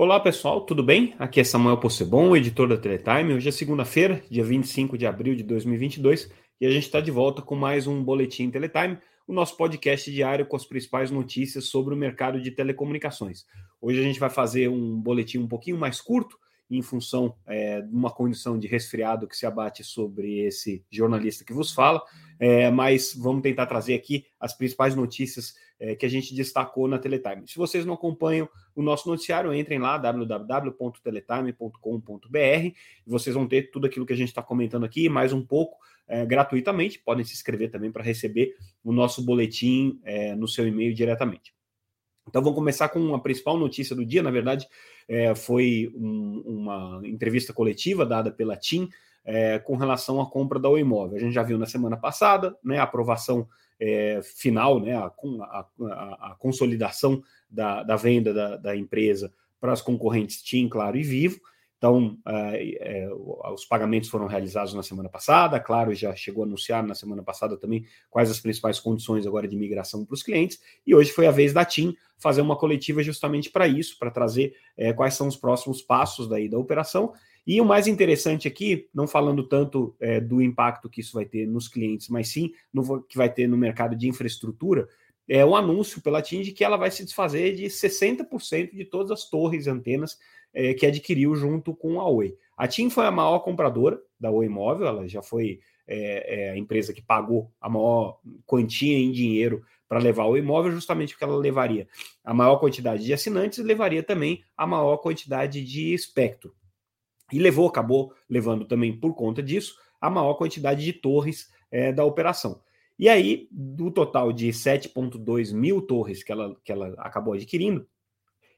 Olá pessoal, tudo bem? Aqui é Samuel Possebon, editor da Teletime. Hoje é segunda-feira, dia 25 de abril de 2022, e a gente está de volta com mais um Boletim Teletime, o nosso podcast diário com as principais notícias sobre o mercado de telecomunicações. Hoje a gente vai fazer um boletim um pouquinho mais curto, em função é, de uma condição de resfriado que se abate sobre esse jornalista que vos fala, é, mas vamos tentar trazer aqui as principais notícias é, que a gente destacou na Teletime. Se vocês não acompanham o nosso noticiário, entrem lá, www.teletime.com.br, vocês vão ter tudo aquilo que a gente está comentando aqui, mais um pouco, é, gratuitamente. Podem se inscrever também para receber o nosso boletim é, no seu e-mail diretamente. Então vamos começar com a principal notícia do dia. Na verdade, é, foi um, uma entrevista coletiva dada pela TIM é, com relação à compra da imóvel. A gente já viu na semana passada né, a aprovação é, final, né, a, a, a, a consolidação da, da venda da, da, empresa para as concorrentes TIM, Claro e Vivo. Então, é, é, os pagamentos foram realizados na semana passada, claro, já chegou a anunciar na semana passada também quais as principais condições agora de migração para os clientes, e hoje foi a vez da TIM fazer uma coletiva justamente para isso, para trazer é, quais são os próximos passos daí da operação. E o mais interessante aqui, não falando tanto é, do impacto que isso vai ter nos clientes, mas sim no que vai ter no mercado de infraestrutura, é o anúncio pela TIM de que ela vai se desfazer de 60% de todas as torres e antenas é, que adquiriu junto com a Oi. A TIM foi a maior compradora da Oi Móvel, ela já foi é, é, a empresa que pagou a maior quantia em dinheiro para levar o imóvel, justamente porque ela levaria a maior quantidade de assinantes e levaria também a maior quantidade de espectro. E levou, acabou levando também por conta disso, a maior quantidade de torres é, da operação. E aí, do total de 7,2 mil torres que ela, que ela acabou adquirindo,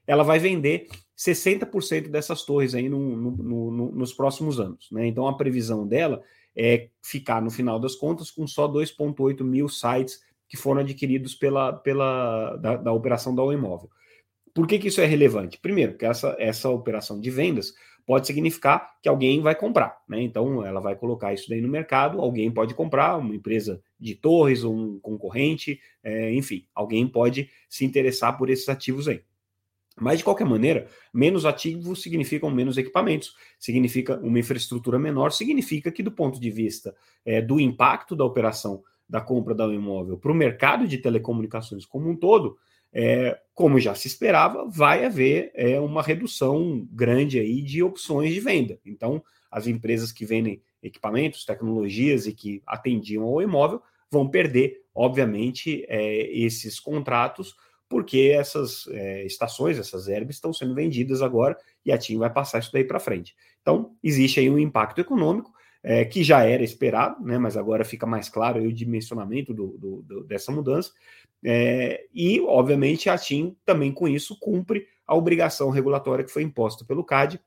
ela vai vender 60% dessas torres aí no, no, no, nos próximos anos. Né? Então a previsão dela é ficar, no final das contas, com só 2,8 mil sites que foram adquiridos pela, pela da, da operação da imóvel. Por que, que isso é relevante? Primeiro, que essa, essa operação de vendas pode significar que alguém vai comprar, né? Então ela vai colocar isso daí no mercado, alguém pode comprar, uma empresa de torres, um concorrente, é, enfim, alguém pode se interessar por esses ativos aí. Mas, de qualquer maneira, menos ativos significam menos equipamentos, significa uma infraestrutura menor, significa que, do ponto de vista é, do impacto da operação da compra da imóvel para o mercado de telecomunicações como um todo, é, como já se esperava, vai haver é, uma redução grande aí de opções de venda. Então, as empresas que vendem equipamentos, tecnologias e que atendiam ao imóvel vão perder, obviamente, é, esses contratos porque essas é, estações, essas herbes, estão sendo vendidas agora e a TIM vai passar isso daí para frente. Então, existe aí um impacto econômico é, que já era esperado, né, mas agora fica mais claro o dimensionamento do, do, do, dessa mudança. É, e, obviamente, a TIM também com isso cumpre a obrigação regulatória que foi imposta pelo CAD,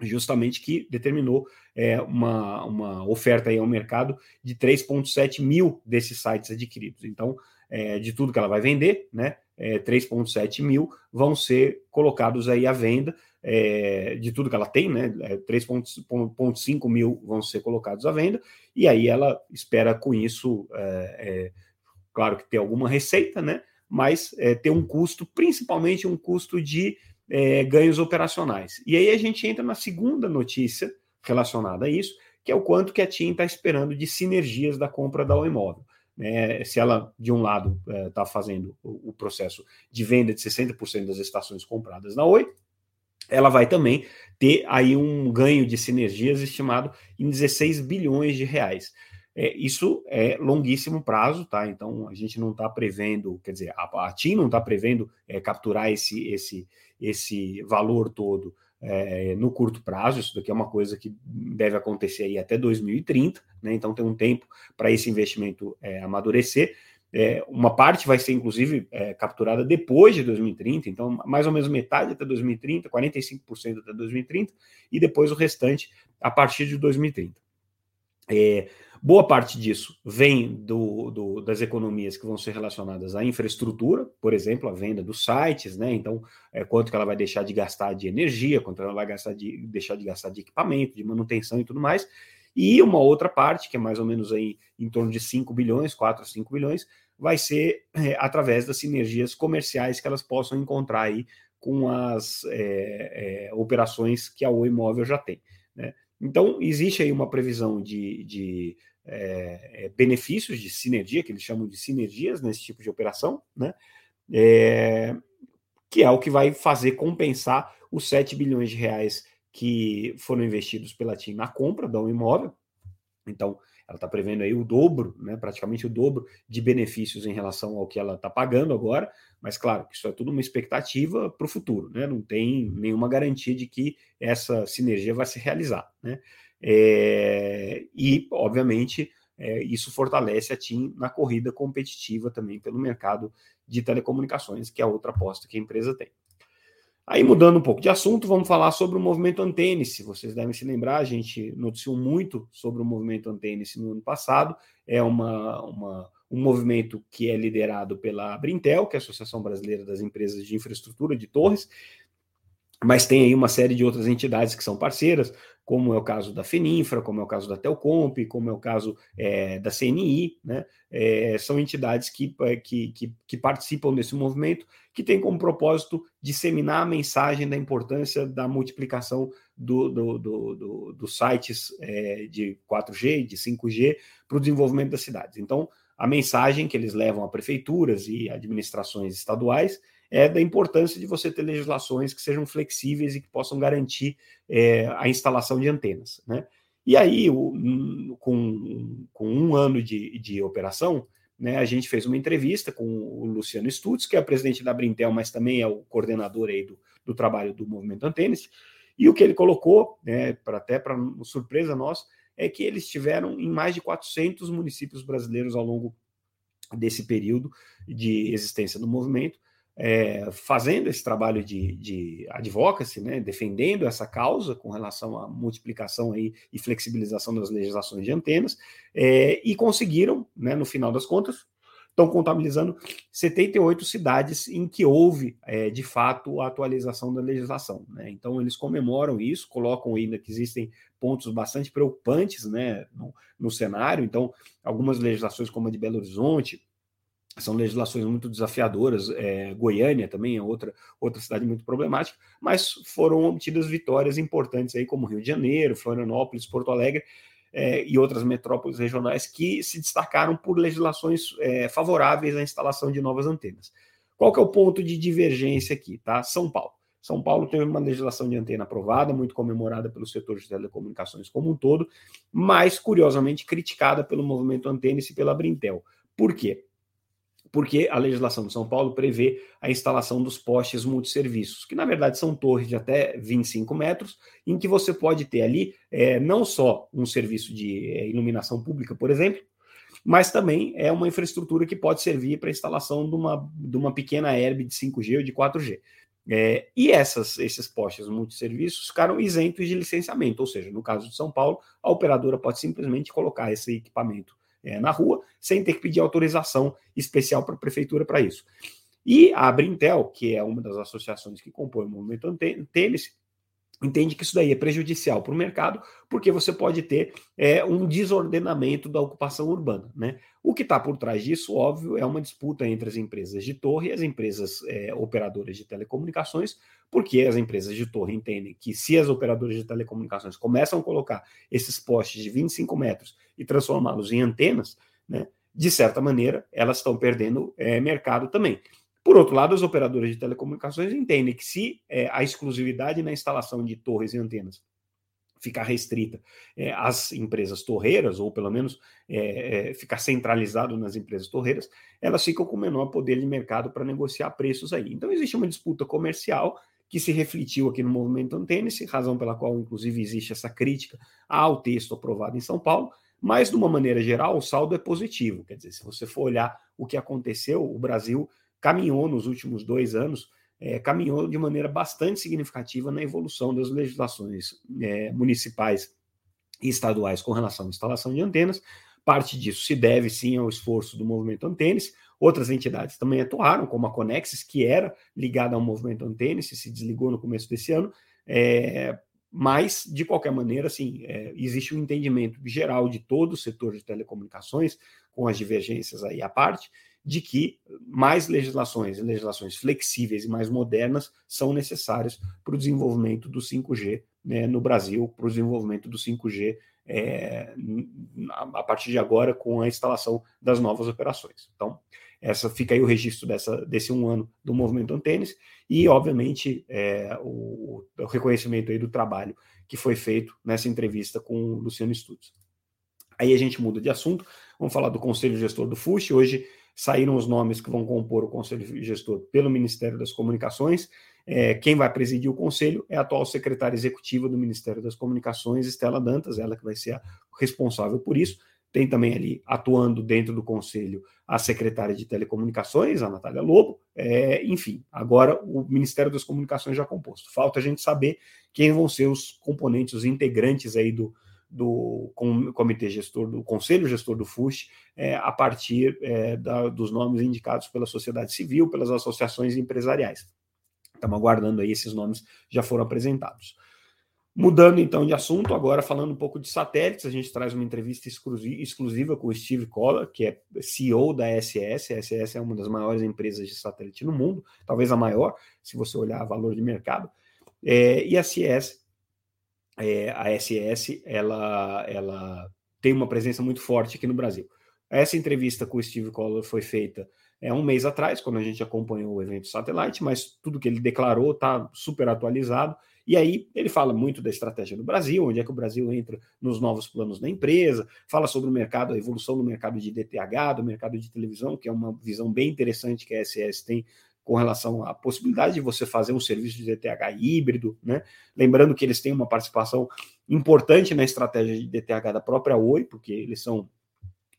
justamente que determinou é, uma, uma oferta aí ao mercado de 3,7 mil desses sites adquiridos. Então, é, de tudo que ela vai vender, né? É, 3,7 mil vão ser colocados aí à venda é, de tudo que ela tem, né? 3,5 mil vão ser colocados à venda, e aí ela espera com isso, é, é, claro que ter alguma receita, né? Mas é, ter um custo, principalmente um custo de ganhos operacionais. E aí a gente entra na segunda notícia relacionada a isso, que é o quanto que a TIM está esperando de sinergias da compra da imóvel. Né, se ela, de um lado, está é, fazendo o, o, processo de venda de 60% das estações compradas na Oi, ela vai também ter aí um ganho de sinergias estimado em 16 bilhões de reais. É, isso é longuíssimo prazo, tá? Então a gente não está prevendo, quer dizer, a, a TIM não está prevendo é, capturar esse, esse, esse valor todo é, no curto prazo. Isso daqui é uma coisa que deve acontecer aí até 2030, né? Então tem um tempo para esse investimento é, amadurecer. É, uma parte vai ser, inclusive, é, capturada depois de 2030, então mais ou menos metade até 2030, 45% até 2030, e depois o restante a partir de 2030. É, Boa parte disso vem do, do, das economias que vão ser relacionadas à infraestrutura, por exemplo, a venda dos sites, né? Então, é, quanto que ela vai deixar de gastar de energia, quanto ela vai gastar de, deixar de gastar de equipamento, de manutenção e tudo mais. E uma outra parte, que é mais ou menos aí em torno de 5 bilhões, 4 a 5 bilhões, vai ser é, através das sinergias comerciais que elas possam encontrar aí com as é, é, operações que a Oi Móvel já tem. Né? Então, existe aí uma previsão de, de é, é, benefícios de sinergia, que eles chamam de sinergias nesse tipo de operação, né? É, que é o que vai fazer compensar os 7 bilhões de reais que foram investidos pela TIM na compra da um imóvel. Então, ela está prevendo aí o dobro, né, praticamente o dobro de benefícios em relação ao que ela está pagando agora, mas claro isso é tudo uma expectativa para o futuro, né, não tem nenhuma garantia de que essa sinergia vai se realizar. Né, é, e, obviamente, é, isso fortalece a TIM na corrida competitiva também pelo mercado de telecomunicações, que é outra aposta que a empresa tem. Aí, mudando um pouco de assunto, vamos falar sobre o movimento Antênice. Vocês devem se lembrar, a gente noticiou muito sobre o movimento Antênice no ano passado. É uma, uma, um movimento que é liderado pela Brintel, que é a Associação Brasileira das Empresas de Infraestrutura de Torres, mas tem aí uma série de outras entidades que são parceiras, como é o caso da Feninfra, como é o caso da Telcomp, como é o caso é, da CNI, né? É, são entidades que, é, que, que, que, participam desse movimento, que tem como propósito disseminar a mensagem da importância da multiplicação do, do, do, do dos sites é, de 4G, de 5G, para o desenvolvimento das cidades. Então, a mensagem que eles levam a prefeituras e administrações estaduais é da importância de você ter legislações que sejam flexíveis e que possam garantir é, a instalação de antenas. Né? E aí, o, com, com um ano de, de operação, né, a gente fez uma entrevista com o Luciano Stutz, que é presidente da Brintel, mas também é o coordenador aí do, do trabalho do Movimento Antenas, e o que ele colocou, né, para até para surpresa nossa, é que eles estiveram em mais de 400 municípios brasileiros ao longo desse período de existência do movimento, é, fazendo esse trabalho de, de advocacy, né, defendendo essa causa com relação à multiplicação aí e flexibilização das legislações de antenas, é, e conseguiram, né, no final das contas, estão contabilizando 78 cidades em que houve, é, de fato, a atualização da legislação. Né? Então, eles comemoram isso, colocam ainda que existem pontos bastante preocupantes né, no, no cenário. Então, algumas legislações, como a de Belo Horizonte, são legislações muito desafiadoras. É, Goiânia também é outra, outra cidade muito problemática, mas foram obtidas vitórias importantes aí, como Rio de Janeiro, Florianópolis, Porto Alegre é, e outras metrópoles regionais que se destacaram por legislações é, favoráveis à instalação de novas antenas. Qual que é o ponto de divergência aqui? Tá? São Paulo. São Paulo teve uma legislação de antena aprovada, muito comemorada pelo setor de telecomunicações como um todo, mas curiosamente criticada pelo movimento Antênis e pela Brintel. Por quê? Porque a legislação de São Paulo prevê a instalação dos postes multisserviços, que na verdade são torres de até 25 metros, em que você pode ter ali é, não só um serviço de é, iluminação pública, por exemplo, mas também é uma infraestrutura que pode servir para a instalação de uma, de uma pequena herb de 5G ou de 4G. É, e essas, esses postes multisserviços ficaram isentos de licenciamento, ou seja, no caso de São Paulo, a operadora pode simplesmente colocar esse equipamento é, na rua, sem ter que pedir autorização especial para a prefeitura para isso. E a Brintel, que é uma das associações que compõe o movimento Tênis, entende que isso daí é prejudicial para o mercado, porque você pode ter é, um desordenamento da ocupação urbana. Né? O que está por trás disso, óbvio, é uma disputa entre as empresas de torre e as empresas é, operadoras de telecomunicações, porque as empresas de torre entendem que se as operadoras de telecomunicações começam a colocar esses postes de 25 metros e transformá-los em antenas, né, de certa maneira, elas estão perdendo é, mercado também. Por outro lado, as operadoras de telecomunicações entendem que se é, a exclusividade na instalação de torres e antenas ficar restrita é, às empresas torreiras, ou pelo menos é, é, ficar centralizado nas empresas torreiras, elas ficam com menor poder de mercado para negociar preços aí. Então, existe uma disputa comercial que se refletiu aqui no movimento Antênese, razão pela qual, inclusive, existe essa crítica ao texto aprovado em São Paulo, mas, de uma maneira geral, o saldo é positivo. Quer dizer, se você for olhar o que aconteceu, o Brasil caminhou nos últimos dois anos, é, caminhou de maneira bastante significativa na evolução das legislações é, municipais e estaduais com relação à instalação de antenas. Parte disso se deve, sim, ao esforço do movimento Antênis. Outras entidades também atuaram, como a Conexis, que era ligada ao movimento Antênis, se desligou no começo desse ano, é, mas, de qualquer maneira, assim, é, existe um entendimento geral de todo o setor de telecomunicações, com as divergências aí à parte, de que mais legislações, legislações flexíveis e mais modernas são necessárias para o desenvolvimento do 5G né, no Brasil, para o desenvolvimento do 5G é, a partir de agora com a instalação das novas operações. Então, essa fica aí o registro dessa, desse um ano do movimento Antenes e, obviamente, é, o, o, reconhecimento aí do trabalho que foi feito nessa entrevista com o Luciano Estudos. Aí a gente muda de assunto, vamos falar do Conselho Gestor do FUSH. Hoje saíram os nomes que vão compor o Conselho Gestor pelo Ministério das Comunicações. É, quem vai presidir o conselho é a atual secretária executiva do Ministério das Comunicações, Estela Dantas, ela que vai ser a responsável por isso. Tem também ali, atuando dentro do conselho, a secretária de Telecomunicações, a Natália Lobo. É, enfim, agora o Ministério das Comunicações já composto. Falta a gente saber quem vão ser os componentes, os integrantes aí do, do comitê gestor, do conselho gestor do FUSH, é, a partir é, da, dos nomes indicados pela sociedade civil, pelas associações empresariais. Estamos aguardando aí, esses nomes já foram apresentados. Mudando então de assunto, agora falando um pouco de satélites, a gente traz uma entrevista exclusiva com o Steve Collar, que é CEO da SS. A SS é uma das maiores empresas de satélite no mundo, talvez a maior, se você olhar valor de mercado. É, e a CS é, a SS ela, ela tem uma presença muito forte aqui no Brasil. Essa entrevista com o Steve Collor foi feita é, um mês atrás, quando a gente acompanhou o evento Satellite, mas tudo que ele declarou está super atualizado. E aí ele fala muito da estratégia do Brasil, onde é que o Brasil entra nos novos planos da empresa, fala sobre o mercado, a evolução do mercado de DTH, do mercado de televisão, que é uma visão bem interessante que a SS tem com relação à possibilidade de você fazer um serviço de DTH híbrido, né? Lembrando que eles têm uma participação importante na estratégia de DTH da própria Oi, porque eles são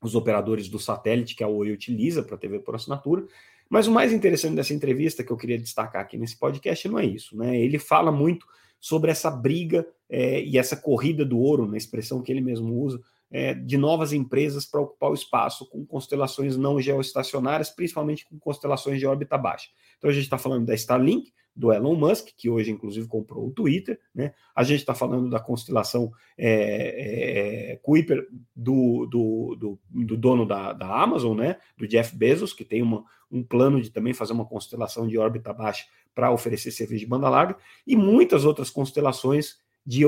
os operadores do satélite que a Oi utiliza para TV por assinatura. Mas o mais interessante dessa entrevista que eu queria destacar aqui nesse podcast não é isso, né? Ele fala muito sobre essa briga é, e essa corrida do ouro, na expressão que ele mesmo usa, é, de novas empresas para ocupar o espaço com constelações não geoestacionárias, principalmente com constelações de órbita baixa. Então a gente está falando da Starlink, do Elon Musk, que hoje inclusive comprou o Twitter, né? A gente está falando da constelação é, é, Kuiper do, do, do, do, dono da, da Amazon, né? Do Jeff Bezos, que tem uma, um plano de também fazer uma constelação de órbita baixa para oferecer serviço de banda larga, e muitas outras constelações de,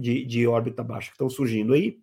de, de órbita baixa que estão surgindo aí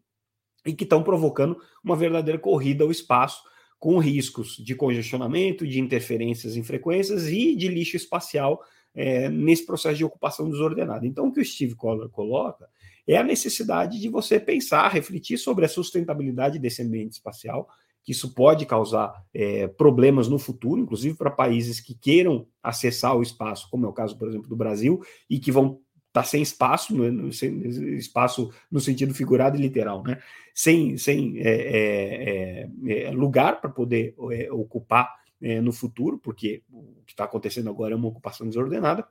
e que estão provocando uma verdadeira corrida ao espaço, com riscos de congestionamento, de interferências em frequências e de lixo espacial é, nesse processo de ocupação desordenada. Então, o que o Steve Collar coloca é a necessidade de você pensar, refletir sobre a sustentabilidade desse ambiente espacial, que isso pode causar é, problemas no futuro, inclusive para países que queiram acessar o espaço, como é o caso, por exemplo, do Brasil, e que vão está sem espaço, no, sem, espaço no sentido figurado e literal, né? sem, sem é, é, é, é lugar para poder é, ocupar no futuro, porque o que está acontecendo agora é uma ocupação desordenada.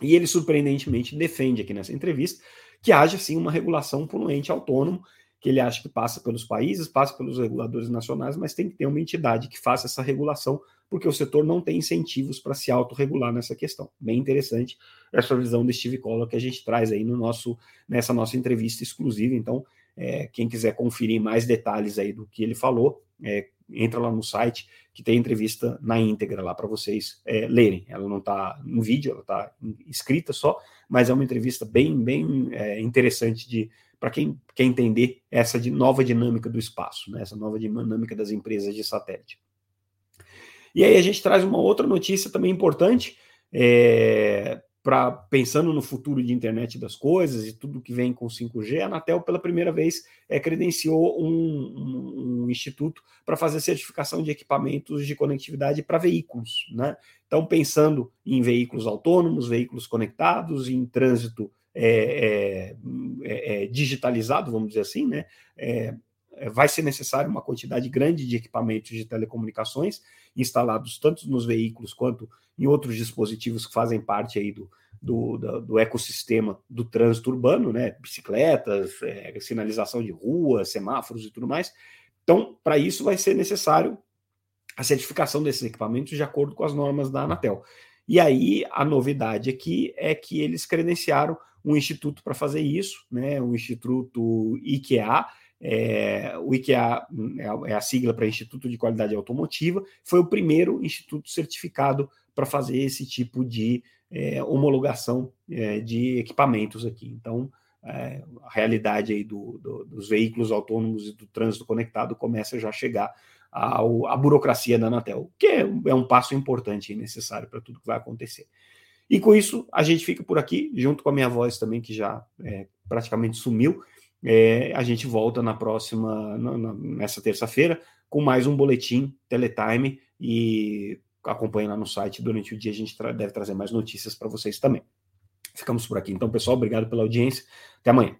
E ele, surpreendentemente, defende aqui nessa entrevista que haja sim uma regulação por um ente autônomo que ele acha que passa pelos países, passa pelos reguladores nacionais, mas tem que ter uma entidade que faça essa regulação, porque o setor não tem incentivos para se autorregular nessa questão. Bem interessante essa visão do Steve Collor que a gente traz aí no nosso, nessa nossa entrevista exclusiva. Então, é, quem quiser conferir mais detalhes aí do que ele falou, é, entra lá no site que tem entrevista na íntegra lá para vocês é, lerem. Ela não está em vídeo, ela está escrita só, mas é uma entrevista bem, bem é, interessante de para quem quer entender essa nova dinâmica do espaço, né, essa nova dinâmica das empresas de satélite. E aí a gente traz uma outra notícia também importante, é, para pensando no futuro de internet das coisas e tudo que vem com 5G, a Anatel pela primeira vez é, credenciou um, um, um instituto para fazer certificação de equipamentos de conectividade para veículos, né? Então pensando em veículos autônomos, veículos conectados, em trânsito é, é, é, digitalizado, vamos dizer assim, né? É, é, vai ser necessário uma quantidade grande de equipamentos de telecomunicações instalados tanto nos veículos quanto em outros dispositivos que fazem parte aí do, do, do, do ecossistema do trânsito urbano, né? Bicicletas, é, sinalização de rua, semáforos e tudo mais. Então, para isso vai ser necessário a certificação desses equipamentos de acordo com as normas da Anatel. E aí a novidade aqui é que eles credenciaram um instituto para fazer isso, né? O Instituto IKEA, É, o IKEA é, é a sigla para Instituto de Qualidade Automotiva, foi o primeiro instituto certificado para fazer esse tipo de é, homologação é, de equipamentos aqui. Então, é, a realidade aí do, do, dos veículos autônomos e do trânsito conectado começa já a chegar à burocracia da Anatel, que é, é um passo importante e necessário para tudo que vai acontecer. E com isso, a gente fica por aqui, junto com a minha voz também, que já é, praticamente sumiu. É, a gente volta na próxima, na, na, nessa terça-feira, com mais um boletim Teletime e acompanhe lá no site. Durante o dia a gente tra deve trazer mais notícias para vocês também. Ficamos por aqui. Então, pessoal, obrigado pela audiência. Até amanhã.